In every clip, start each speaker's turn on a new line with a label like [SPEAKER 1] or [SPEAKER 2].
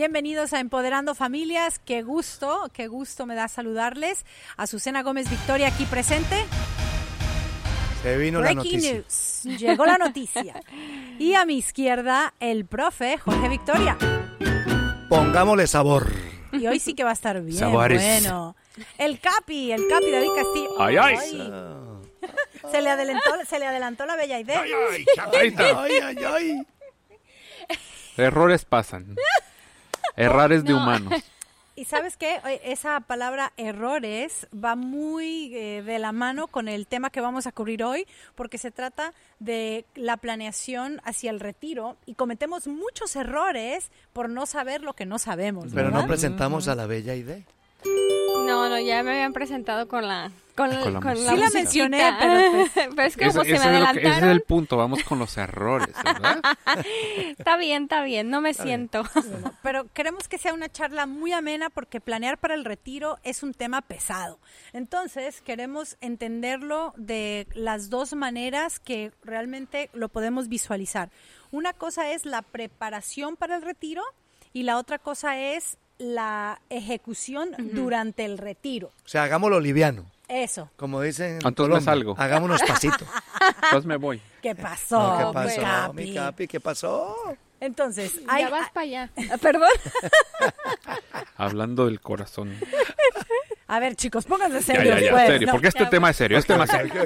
[SPEAKER 1] Bienvenidos a Empoderando Familias. Qué gusto, qué gusto me da saludarles. Azucena Gómez Victoria aquí presente.
[SPEAKER 2] Se vino la noticia.
[SPEAKER 1] News. Llegó la noticia. y a mi izquierda, el profe Jorge Victoria.
[SPEAKER 2] Pongámosle sabor.
[SPEAKER 1] Y hoy sí que va a estar bien.
[SPEAKER 3] Sabores.
[SPEAKER 1] Bueno. El Capi, el Capi David Castillo.
[SPEAKER 3] Ay, ay.
[SPEAKER 1] Se le adelantó, se le adelantó la bella idea.
[SPEAKER 3] Ay, ay.
[SPEAKER 2] Ay, ay, ay.
[SPEAKER 3] Errores pasan. Errores de humanos.
[SPEAKER 1] Y sabes qué, Oye, esa palabra errores va muy eh, de la mano con el tema que vamos a cubrir hoy, porque se trata de la planeación hacia el retiro y cometemos muchos errores por no saber lo que no sabemos.
[SPEAKER 2] Pero
[SPEAKER 1] ¿verdad?
[SPEAKER 2] no presentamos a la bella idea.
[SPEAKER 4] No, no, ya me habían presentado con la con,
[SPEAKER 3] Con la
[SPEAKER 4] con.
[SPEAKER 1] Sí la mencioné, pero pues-
[SPEAKER 4] Pero es que
[SPEAKER 3] Ese,
[SPEAKER 4] como me
[SPEAKER 3] es lo que- ese es el punto. Vamos con los errores, ¿verdad?
[SPEAKER 4] Está bien, está bien, no me siento.
[SPEAKER 1] Pero queremos que sea una charla muy amena porque planear para el retiro es un tema pesado. Entonces, queremos entenderlo de las dos maneras que realmente lo podemos visualizar. Una cosa es la preparación para el retiro y la otra cosa es la ejecución durante el retiro.
[SPEAKER 2] O sea, hagámoslo liviano.
[SPEAKER 1] Eso.
[SPEAKER 2] Como dicen. en
[SPEAKER 3] Entonces me salgo.
[SPEAKER 2] Hagámonos pasito.
[SPEAKER 3] Entonces me voy.
[SPEAKER 1] ¿Qué pasó?
[SPEAKER 2] No, ¿Qué pasó,
[SPEAKER 1] Capi?
[SPEAKER 2] mi capi? ¿Qué pasó?
[SPEAKER 1] Entonces, hay,
[SPEAKER 4] ya vas para allá. Ah, Perdón.
[SPEAKER 3] Hablando del corazón.
[SPEAKER 1] a ver, chicos, pónganse serios.
[SPEAKER 3] ya, ya,
[SPEAKER 1] pues,
[SPEAKER 3] serio.
[SPEAKER 1] ¿no?
[SPEAKER 3] Porque este tema es serio. Este tema es serio.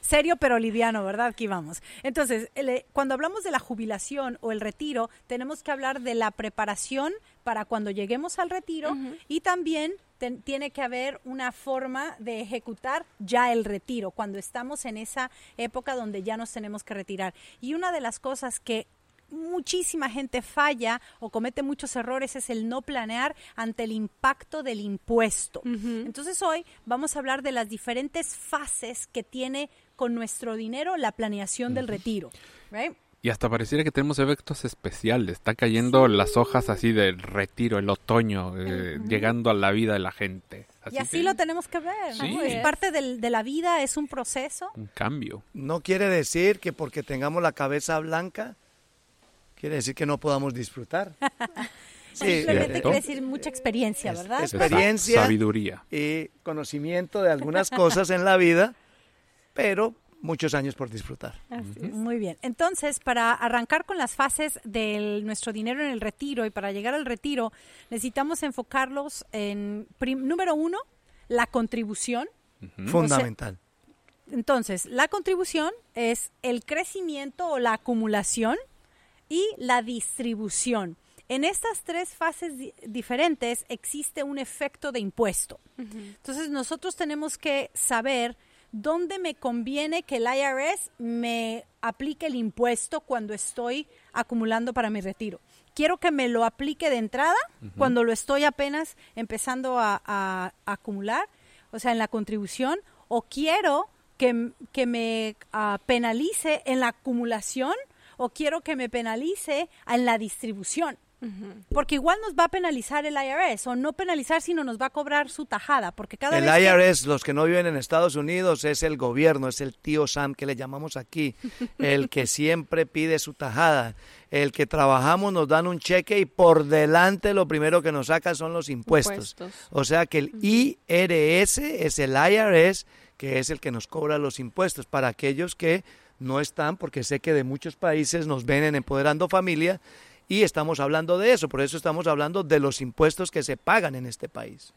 [SPEAKER 1] serio pero liviano, ¿verdad? Aquí vamos. Entonces, el, cuando hablamos de la jubilación o el retiro, tenemos que hablar de la preparación para cuando lleguemos al retiro y también ten- tiene que haber una forma de ejecutar ya el retiro, cuando estamos en esa época donde ya nos tenemos que retirar. Y una de las cosas que muchísima gente falla o comete muchos errores es el no planear ante el impacto del impuesto. Entonces hoy vamos a hablar de las diferentes fases que tiene con nuestro dinero la planeación del retiro. right?
[SPEAKER 3] Y hasta pareciera que tenemos efectos especiales. Está cayendo las hojas así del retiro, el otoño, eh, llegando a la vida de la gente.
[SPEAKER 1] Y así
[SPEAKER 3] que
[SPEAKER 1] lo tenemos que ver. ¿no?
[SPEAKER 3] Sí.
[SPEAKER 1] Es parte del- de la vida, es un proceso.
[SPEAKER 3] Un cambio.
[SPEAKER 2] No quiere decir que porque tengamos la cabeza blanca, quiere decir que no podamos disfrutar. Sí,
[SPEAKER 1] Simplemente quiere decir mucha experiencia, ¿verdad?
[SPEAKER 2] es- Experiencia.
[SPEAKER 3] Sa- Sabiduría.
[SPEAKER 2] y conocimiento de algunas cosas en la vida, pero muchos años por disfrutar.
[SPEAKER 1] Muy bien. Entonces, para arrancar con las fases de nuestro dinero en el retiro y para llegar al retiro, necesitamos enfocarlos en, prim- número uno, la contribución.
[SPEAKER 2] Fundamental.
[SPEAKER 1] Entonces, la contribución es el crecimiento o la acumulación y la distribución. En estas tres fases di- diferentes existe un efecto de impuesto. Entonces, nosotros tenemos que saber dónde me conviene que el IRS me aplique el impuesto cuando estoy acumulando para mi retiro. Quiero que me lo aplique de entrada cuando lo estoy apenas empezando a, a- a acumular, o sea, en la contribución, o quiero que, que me ah, penalice en la acumulación o quiero que me penalice en la distribución. Porque igual nos va a penalizar el IRS o no penalizar, sino nos va a cobrar su tajada. Porque cada
[SPEAKER 2] El
[SPEAKER 1] vez que-
[SPEAKER 2] IRS, los que no viven en Estados Unidos, es el gobierno, es el tío Sam que le llamamos aquí, el que siempre pide su tajada. El que trabajamos nos dan un cheque y por delante lo primero que nos saca son los impuestos.
[SPEAKER 4] Impuestos.
[SPEAKER 2] O sea que el IRS es el IRS que es el que nos cobra los impuestos para aquellos que no están, porque sé que de muchos países nos ven en Empoderando Familia y estamos hablando de eso, por eso estamos hablando de los impuestos que se pagan en este país.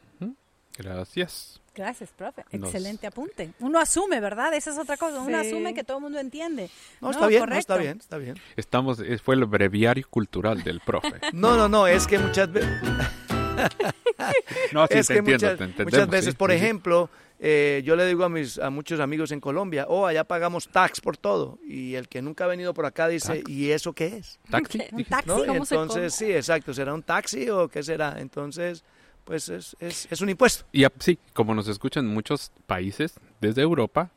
[SPEAKER 3] Gracias.
[SPEAKER 1] Gracias, profe.
[SPEAKER 3] Nos-
[SPEAKER 1] Excelente apunte. Uno asume, ¿verdad? Esa es otra cosa. Uno
[SPEAKER 4] Sí.
[SPEAKER 1] asume que todo el mundo entiende.
[SPEAKER 2] No, está bien, no, está bien, está bien.
[SPEAKER 3] Estamos, eh, fue el breviario cultural del profe.
[SPEAKER 2] No, no, no, es que muchas veces,
[SPEAKER 3] No, sí,
[SPEAKER 2] es
[SPEAKER 3] te
[SPEAKER 2] que
[SPEAKER 3] entiendo,
[SPEAKER 2] muchas,
[SPEAKER 3] te entendemos,
[SPEAKER 2] muchas veces,
[SPEAKER 3] sí,
[SPEAKER 2] por ejemplo, eh, yo le digo a mis a muchos amigos en Colombia, oh, allá pagamos tax por todo, y el que nunca ha venido por acá dice,
[SPEAKER 3] Tax.
[SPEAKER 2] ¿y eso qué es?
[SPEAKER 3] Taxi.
[SPEAKER 1] Un taxi.
[SPEAKER 2] ¿No? Y
[SPEAKER 4] ¿Cómo se
[SPEAKER 2] entonces, sí, exacto, ¿será un taxi o qué será? Entonces, pues es, es, es un impuesto.
[SPEAKER 3] Y a- sí, como nos escuchan muchos países, desde Europa,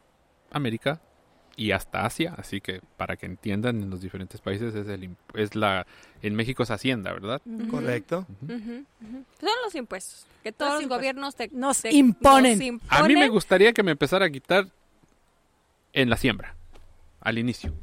[SPEAKER 3] América y hasta Asia, así que para que entiendan en los diferentes países es el es la en México es Hacienda, ¿verdad?
[SPEAKER 2] Correcto.
[SPEAKER 4] Son los impuestos que todos los, gobiernos te,
[SPEAKER 1] Nos
[SPEAKER 4] te-
[SPEAKER 1] imponen.
[SPEAKER 4] nos
[SPEAKER 3] A mí me
[SPEAKER 4] imponen.
[SPEAKER 3] gustaría que me empezara a quitar en la siembra, al inicio.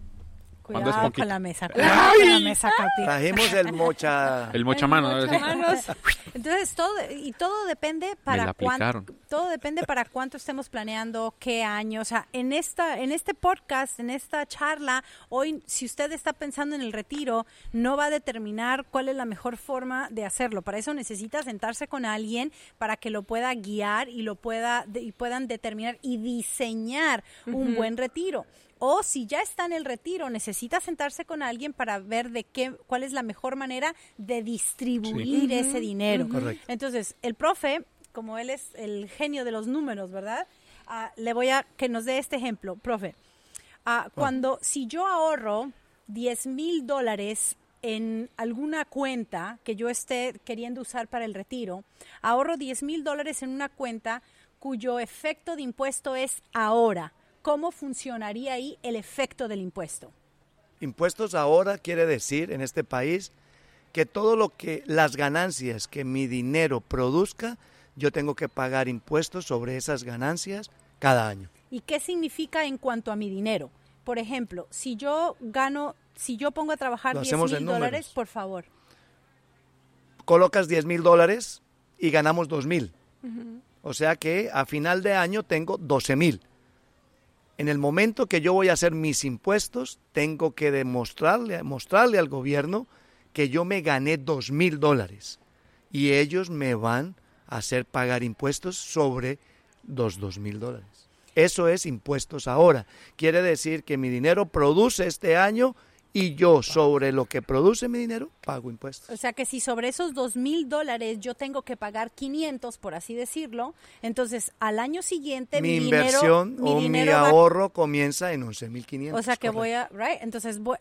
[SPEAKER 3] Cuando es
[SPEAKER 1] Cuidado con la mesa, cuidado con la mesa, Capi.
[SPEAKER 2] Trajimos el mocha...
[SPEAKER 3] El mochamano.
[SPEAKER 4] El mochamanos.
[SPEAKER 1] Entonces todo y todo depende para cuánto todo depende para cuánto estemos planeando, qué año, o sea, en esta en este podcast, en esta charla, hoy si usted está pensando en el retiro, no va a determinar cuál es la mejor forma de hacerlo. Para eso necesita sentarse con alguien para que lo pueda guiar y lo pueda y puedan determinar y diseñar un buen retiro. O si ya está en el retiro, necesita sentarse con alguien para ver de qué, cuál es la mejor manera de distribuir ese dinero.
[SPEAKER 2] Correcto.
[SPEAKER 1] Entonces, el profe, como él es el genio de los números, ¿verdad? Ah, le voy a que nos dé este ejemplo, profe. Ah, cuando, si yo ahorro 10 mil dólares en alguna cuenta que yo esté queriendo usar para el retiro, ahorro 10 mil dólares en una cuenta cuyo efecto de impuesto es ahora. ¿Cómo funcionaría ahí el efecto del impuesto?
[SPEAKER 2] Impuestos ahora quiere decir en este país que todo lo que las ganancias que mi dinero produzca, yo tengo que pagar impuestos sobre esas ganancias cada año.
[SPEAKER 1] ¿Y qué significa en cuanto a mi dinero? Por ejemplo, si yo gano, si yo pongo a trabajar
[SPEAKER 2] Lo
[SPEAKER 1] 10
[SPEAKER 2] hacemos
[SPEAKER 1] mil dólares, por favor.
[SPEAKER 2] Colocas 10 mil dólares y ganamos 2 mil. O sea que a final de año tengo 12 mil. En el momento que yo voy a hacer mis impuestos, tengo que demostrarle, mostrarle al gobierno que yo me gané 2 mil dólares. Y ellos me van a hacer pagar impuestos sobre los 2 mil dólares. Eso es impuestos ahora. Quiere decir que mi dinero produce este año y yo sobre lo que produce mi dinero pago impuestos.
[SPEAKER 1] O sea que si sobre esos dos mil dólares yo tengo que pagar 500, por así decirlo, entonces al año siguiente mi,
[SPEAKER 2] mi inversión
[SPEAKER 1] mi
[SPEAKER 2] o mi
[SPEAKER 1] dinero
[SPEAKER 2] ahorro comienza en 11.500.
[SPEAKER 1] O sea que
[SPEAKER 2] correcto.
[SPEAKER 1] voy a, right? Entonces voy-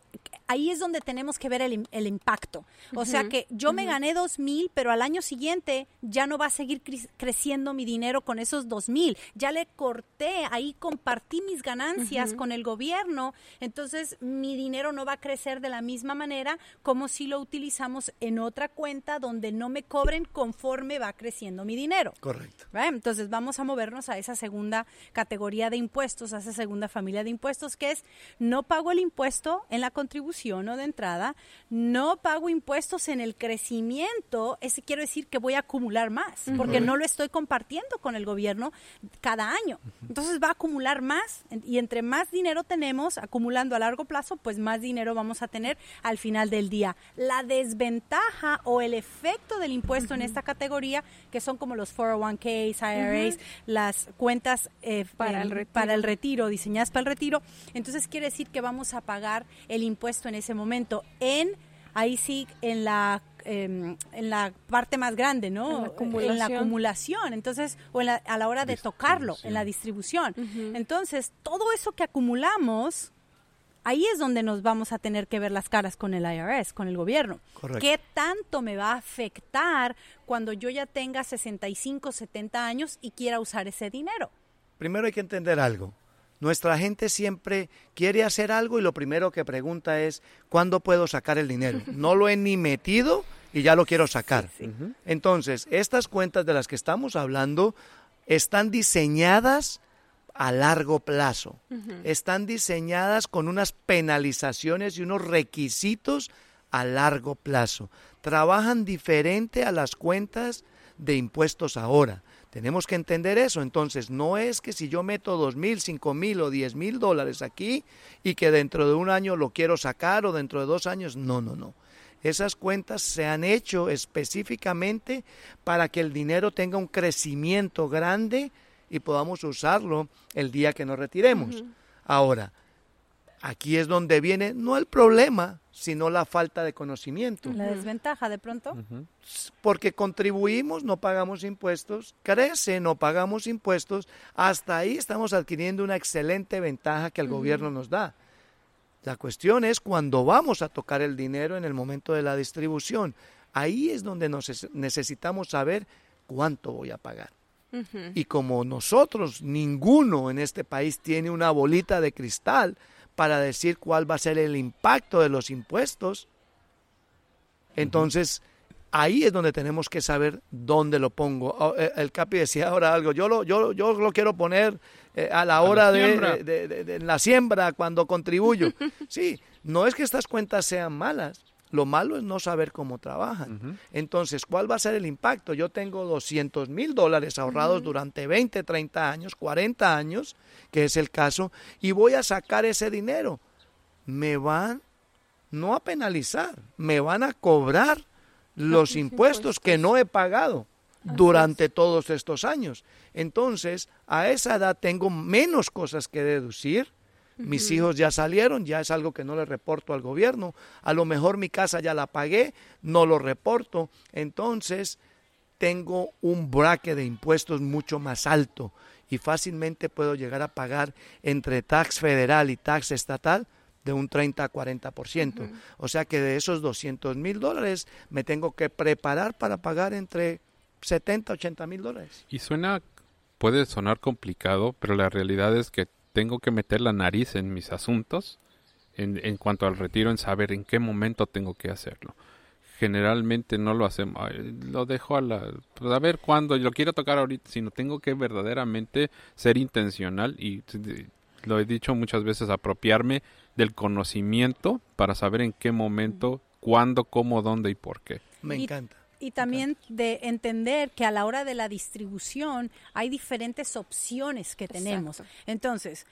[SPEAKER 1] ahí es donde tenemos que ver el, im- el impacto. O sea que yo me gané dos mil, pero al año siguiente ya no va a seguir cre- creciendo mi dinero con esos dos mil. Ya le corté, ahí compartí mis ganancias con el gobierno. Entonces mi dinero no va a crecer de la misma manera como si lo utilizamos en otra cuenta donde no me cobren conforme va creciendo mi dinero.
[SPEAKER 2] Correcto.
[SPEAKER 1] Entonces vamos a movernos a esa segunda categoría de impuestos, a esa segunda familia de impuestos, que es no pago el impuesto en la contribución o de entrada, no pago impuestos en el crecimiento, ese quiero decir que voy a acumular más, porque no lo estoy compartiendo con el gobierno cada año. Entonces va a acumular más y entre más dinero tenemos acumulando a largo plazo, pues más dinero vamos a tener al final del día. La desventaja o el efecto del impuesto en esta categoría, que son como los 401ks, IRAs, las cuentas eh,
[SPEAKER 4] Para
[SPEAKER 1] em,
[SPEAKER 4] el retiro.
[SPEAKER 1] para el retiro, diseñadas para el retiro, entonces quiere decir que vamos a pagar el impuesto en ese momento en, ahí sí, en la... em, en la parte más grande, ¿no?
[SPEAKER 4] En la
[SPEAKER 1] En la
[SPEAKER 4] acumulación.
[SPEAKER 1] entonces, o en la- a la hora de tocarlo, en la distribución. Entonces, todo eso que acumulamos, ahí es donde nos vamos a tener que ver las caras con el IRS, con el gobierno.
[SPEAKER 2] Correcto.
[SPEAKER 1] ¿Qué tanto me va a afectar cuando yo ya tenga 65, 70 años y quiera usar ese dinero?
[SPEAKER 2] Primero hay que entender algo. Nuestra gente siempre quiere hacer algo y lo primero que pregunta es, ¿cuándo puedo sacar el dinero? No lo he ni metido y ya lo quiero sacar. Entonces, estas cuentas de las que estamos hablando están diseñadas a largo plazo. Están diseñadas con unas penalizaciones y unos requisitos a largo plazo. Trabajan diferente a las cuentas de impuestos ahora. Tenemos que entender eso. Entonces, no es que si yo meto dos mil, cinco mil o diez mil dólares aquí y que dentro de un año lo quiero sacar o dentro de dos años, no, no, no. Esas cuentas se han hecho específicamente para que el dinero tenga un crecimiento grande y podamos usarlo el día que nos retiremos. Ahora, aquí es donde viene no el problema, sino la falta de conocimiento.
[SPEAKER 1] La desventaja de pronto.
[SPEAKER 2] Porque contribuimos, no pagamos impuestos, crece, no pagamos impuestos, hasta ahí estamos adquiriendo una excelente ventaja que el gobierno nos da. La cuestión es cuando vamos a tocar el dinero en el momento de la distribución. Ahí es donde nos necesitamos saber cuánto voy a pagar. Y como nosotros, ninguno en este país tiene una bolita de cristal para decir cuál va a ser el impacto de los impuestos, entonces ahí es donde tenemos que saber dónde lo pongo. Oh, eh, El Capi decía ahora algo, yo lo, yo, yo lo quiero poner eh, a la hora
[SPEAKER 3] la
[SPEAKER 2] de,
[SPEAKER 3] siembra.
[SPEAKER 2] de- de- de- de la siembra, cuando contribuyo. Sí, No es que estas cuentas sean malas, lo malo es no saber cómo trabajan. Entonces, ¿cuál va a ser el impacto? Yo tengo 200 mil dólares ahorrados durante 20, 30 años, 40 años, que es el caso, y voy a sacar ese dinero. Me van no a penalizar, me van a cobrar los
[SPEAKER 4] Los
[SPEAKER 2] impuestos que no he pagado durante todos estos años. Entonces, a esa edad tengo menos cosas que deducir. Mis hijos ya salieron, ya es algo que no le reporto al gobierno. A lo mejor mi casa ya la pagué, no lo reporto. Entonces, tengo un bracket de impuestos mucho más alto y fácilmente puedo llegar a pagar entre tax federal y tax estatal de un 30 a 40%. O sea que de esos 200 mil dólares me tengo que preparar para pagar entre 70 a 80 mil dólares.
[SPEAKER 3] Y suena, puede sonar complicado, pero la realidad es que tengo que meter la nariz en mis asuntos en, en cuanto al retiro, en saber en qué momento tengo que hacerlo. Generalmente no lo hacemos, lo dejo a la, pues, a ver cuándo, lo quiero tocar ahorita, sino tengo que verdaderamente ser intencional y lo he dicho muchas veces, apropiarme del conocimiento para saber en qué momento, cuándo, cómo, dónde y por qué.
[SPEAKER 2] Me encanta.
[SPEAKER 1] Y también de entender que a la hora de la distribución hay diferentes opciones que tenemos.
[SPEAKER 4] Exacto.
[SPEAKER 1] Entonces,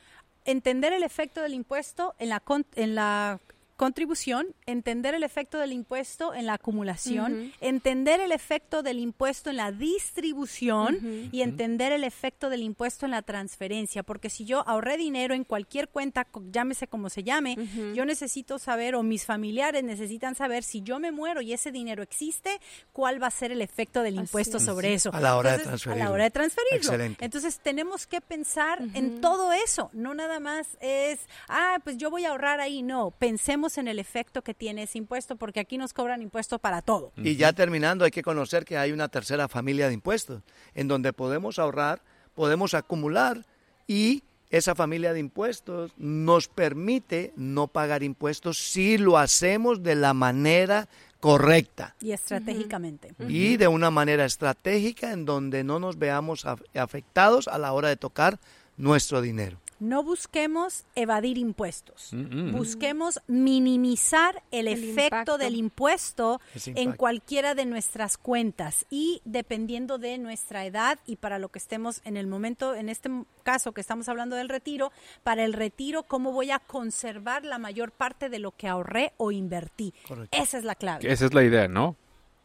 [SPEAKER 1] entender el efecto del impuesto en la, en la contribución, entender el efecto del impuesto en la acumulación, entender el efecto del impuesto en la distribución y entender el efecto del impuesto en la transferencia. Porque si yo ahorré dinero en cualquier cuenta, llámese como se llame, yo necesito saber o mis familiares necesitan saber si yo me muero y ese dinero existe, cuál va a ser el efecto del
[SPEAKER 4] Así
[SPEAKER 1] impuesto
[SPEAKER 4] es.
[SPEAKER 1] sobre eso.
[SPEAKER 2] A la hora de
[SPEAKER 1] Entonces, A
[SPEAKER 2] transferirlo.
[SPEAKER 1] la hora de transferirlo.
[SPEAKER 2] Excelente.
[SPEAKER 1] Entonces tenemos que pensar en todo eso. No nada más es, ah, pues yo voy a ahorrar ahí. No, pensemos en el efecto que tiene ese impuesto porque aquí nos cobran impuesto para todo.
[SPEAKER 2] Y ya terminando, hay que conocer que hay una tercera familia de impuestos, en donde podemos ahorrar, podemos acumular y esa familia de impuestos nos permite no pagar impuestos si lo hacemos de la manera correcta
[SPEAKER 1] Y estratégicamente.
[SPEAKER 2] y de una manera estratégica en donde no nos veamos af- afectados a la hora de tocar nuestro dinero.
[SPEAKER 1] No busquemos evadir impuestos.
[SPEAKER 3] Mm, mm.
[SPEAKER 1] Busquemos minimizar el,
[SPEAKER 4] El
[SPEAKER 1] efecto
[SPEAKER 4] impacto.
[SPEAKER 1] del impuesto en cualquiera de nuestras cuentas y dependiendo de nuestra edad y para lo que estemos en el momento, en este caso que estamos hablando del retiro, para el retiro, cómo voy a conservar la mayor parte de lo que ahorré o invertí.
[SPEAKER 2] Correcto.
[SPEAKER 1] Esa es la clave.
[SPEAKER 3] Esa es la idea, ¿no?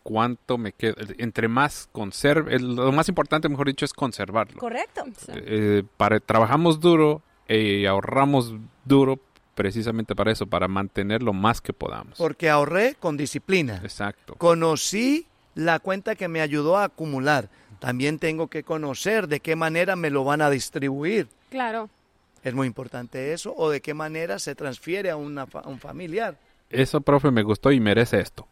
[SPEAKER 3] Cuánto me queda. Entre más conserve, lo más importante, mejor dicho, es conservarlo.
[SPEAKER 1] Correcto.
[SPEAKER 3] Eh, para, trabajamos duro y ahorramos duro precisamente para eso, para mantener lo más que podamos.
[SPEAKER 2] Porque ahorré con disciplina.
[SPEAKER 3] Exacto.
[SPEAKER 2] Conocí la cuenta que me ayudó a acumular. También tengo que conocer de qué manera me lo van a distribuir.
[SPEAKER 4] Claro.
[SPEAKER 2] Es muy importante eso. O de qué manera se transfiere a, una a un familiar.
[SPEAKER 3] Eso, profe, me gustó y merece esto.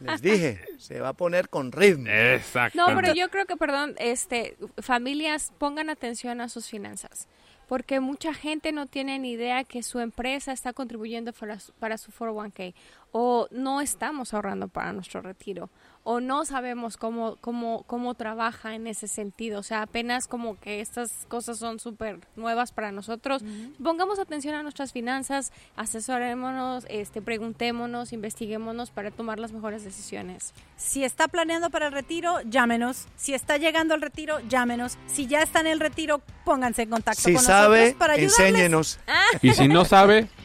[SPEAKER 2] Les dije, se va a poner con ritmo.
[SPEAKER 3] Exacto.
[SPEAKER 4] No, pero yo creo que, perdón, este, familias pongan atención a sus finanzas, porque mucha gente no tiene ni idea que su empresa está contribuyendo para, su- para su 401k, o no estamos ahorrando para nuestro retiro, o no sabemos cómo, cómo, cómo trabaja en ese sentido, o sea, apenas como que estas cosas son súper nuevas para nosotros. Pongamos atención a nuestras finanzas, asesorémonos, este, preguntémonos, investiguémonos para tomar las mejores decisiones.
[SPEAKER 1] Si está planeando para el retiro, llámenos. Si está llegando al retiro, llámenos. Si ya está en el retiro, pónganse en contacto
[SPEAKER 2] Si
[SPEAKER 1] con
[SPEAKER 2] sabe,
[SPEAKER 1] nosotros para ayudarles.
[SPEAKER 2] enséñenos.
[SPEAKER 3] Y si no sabe,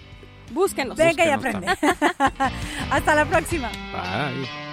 [SPEAKER 4] Búsquenos.
[SPEAKER 1] Venga y aprende. Hasta la próxima.
[SPEAKER 3] bye.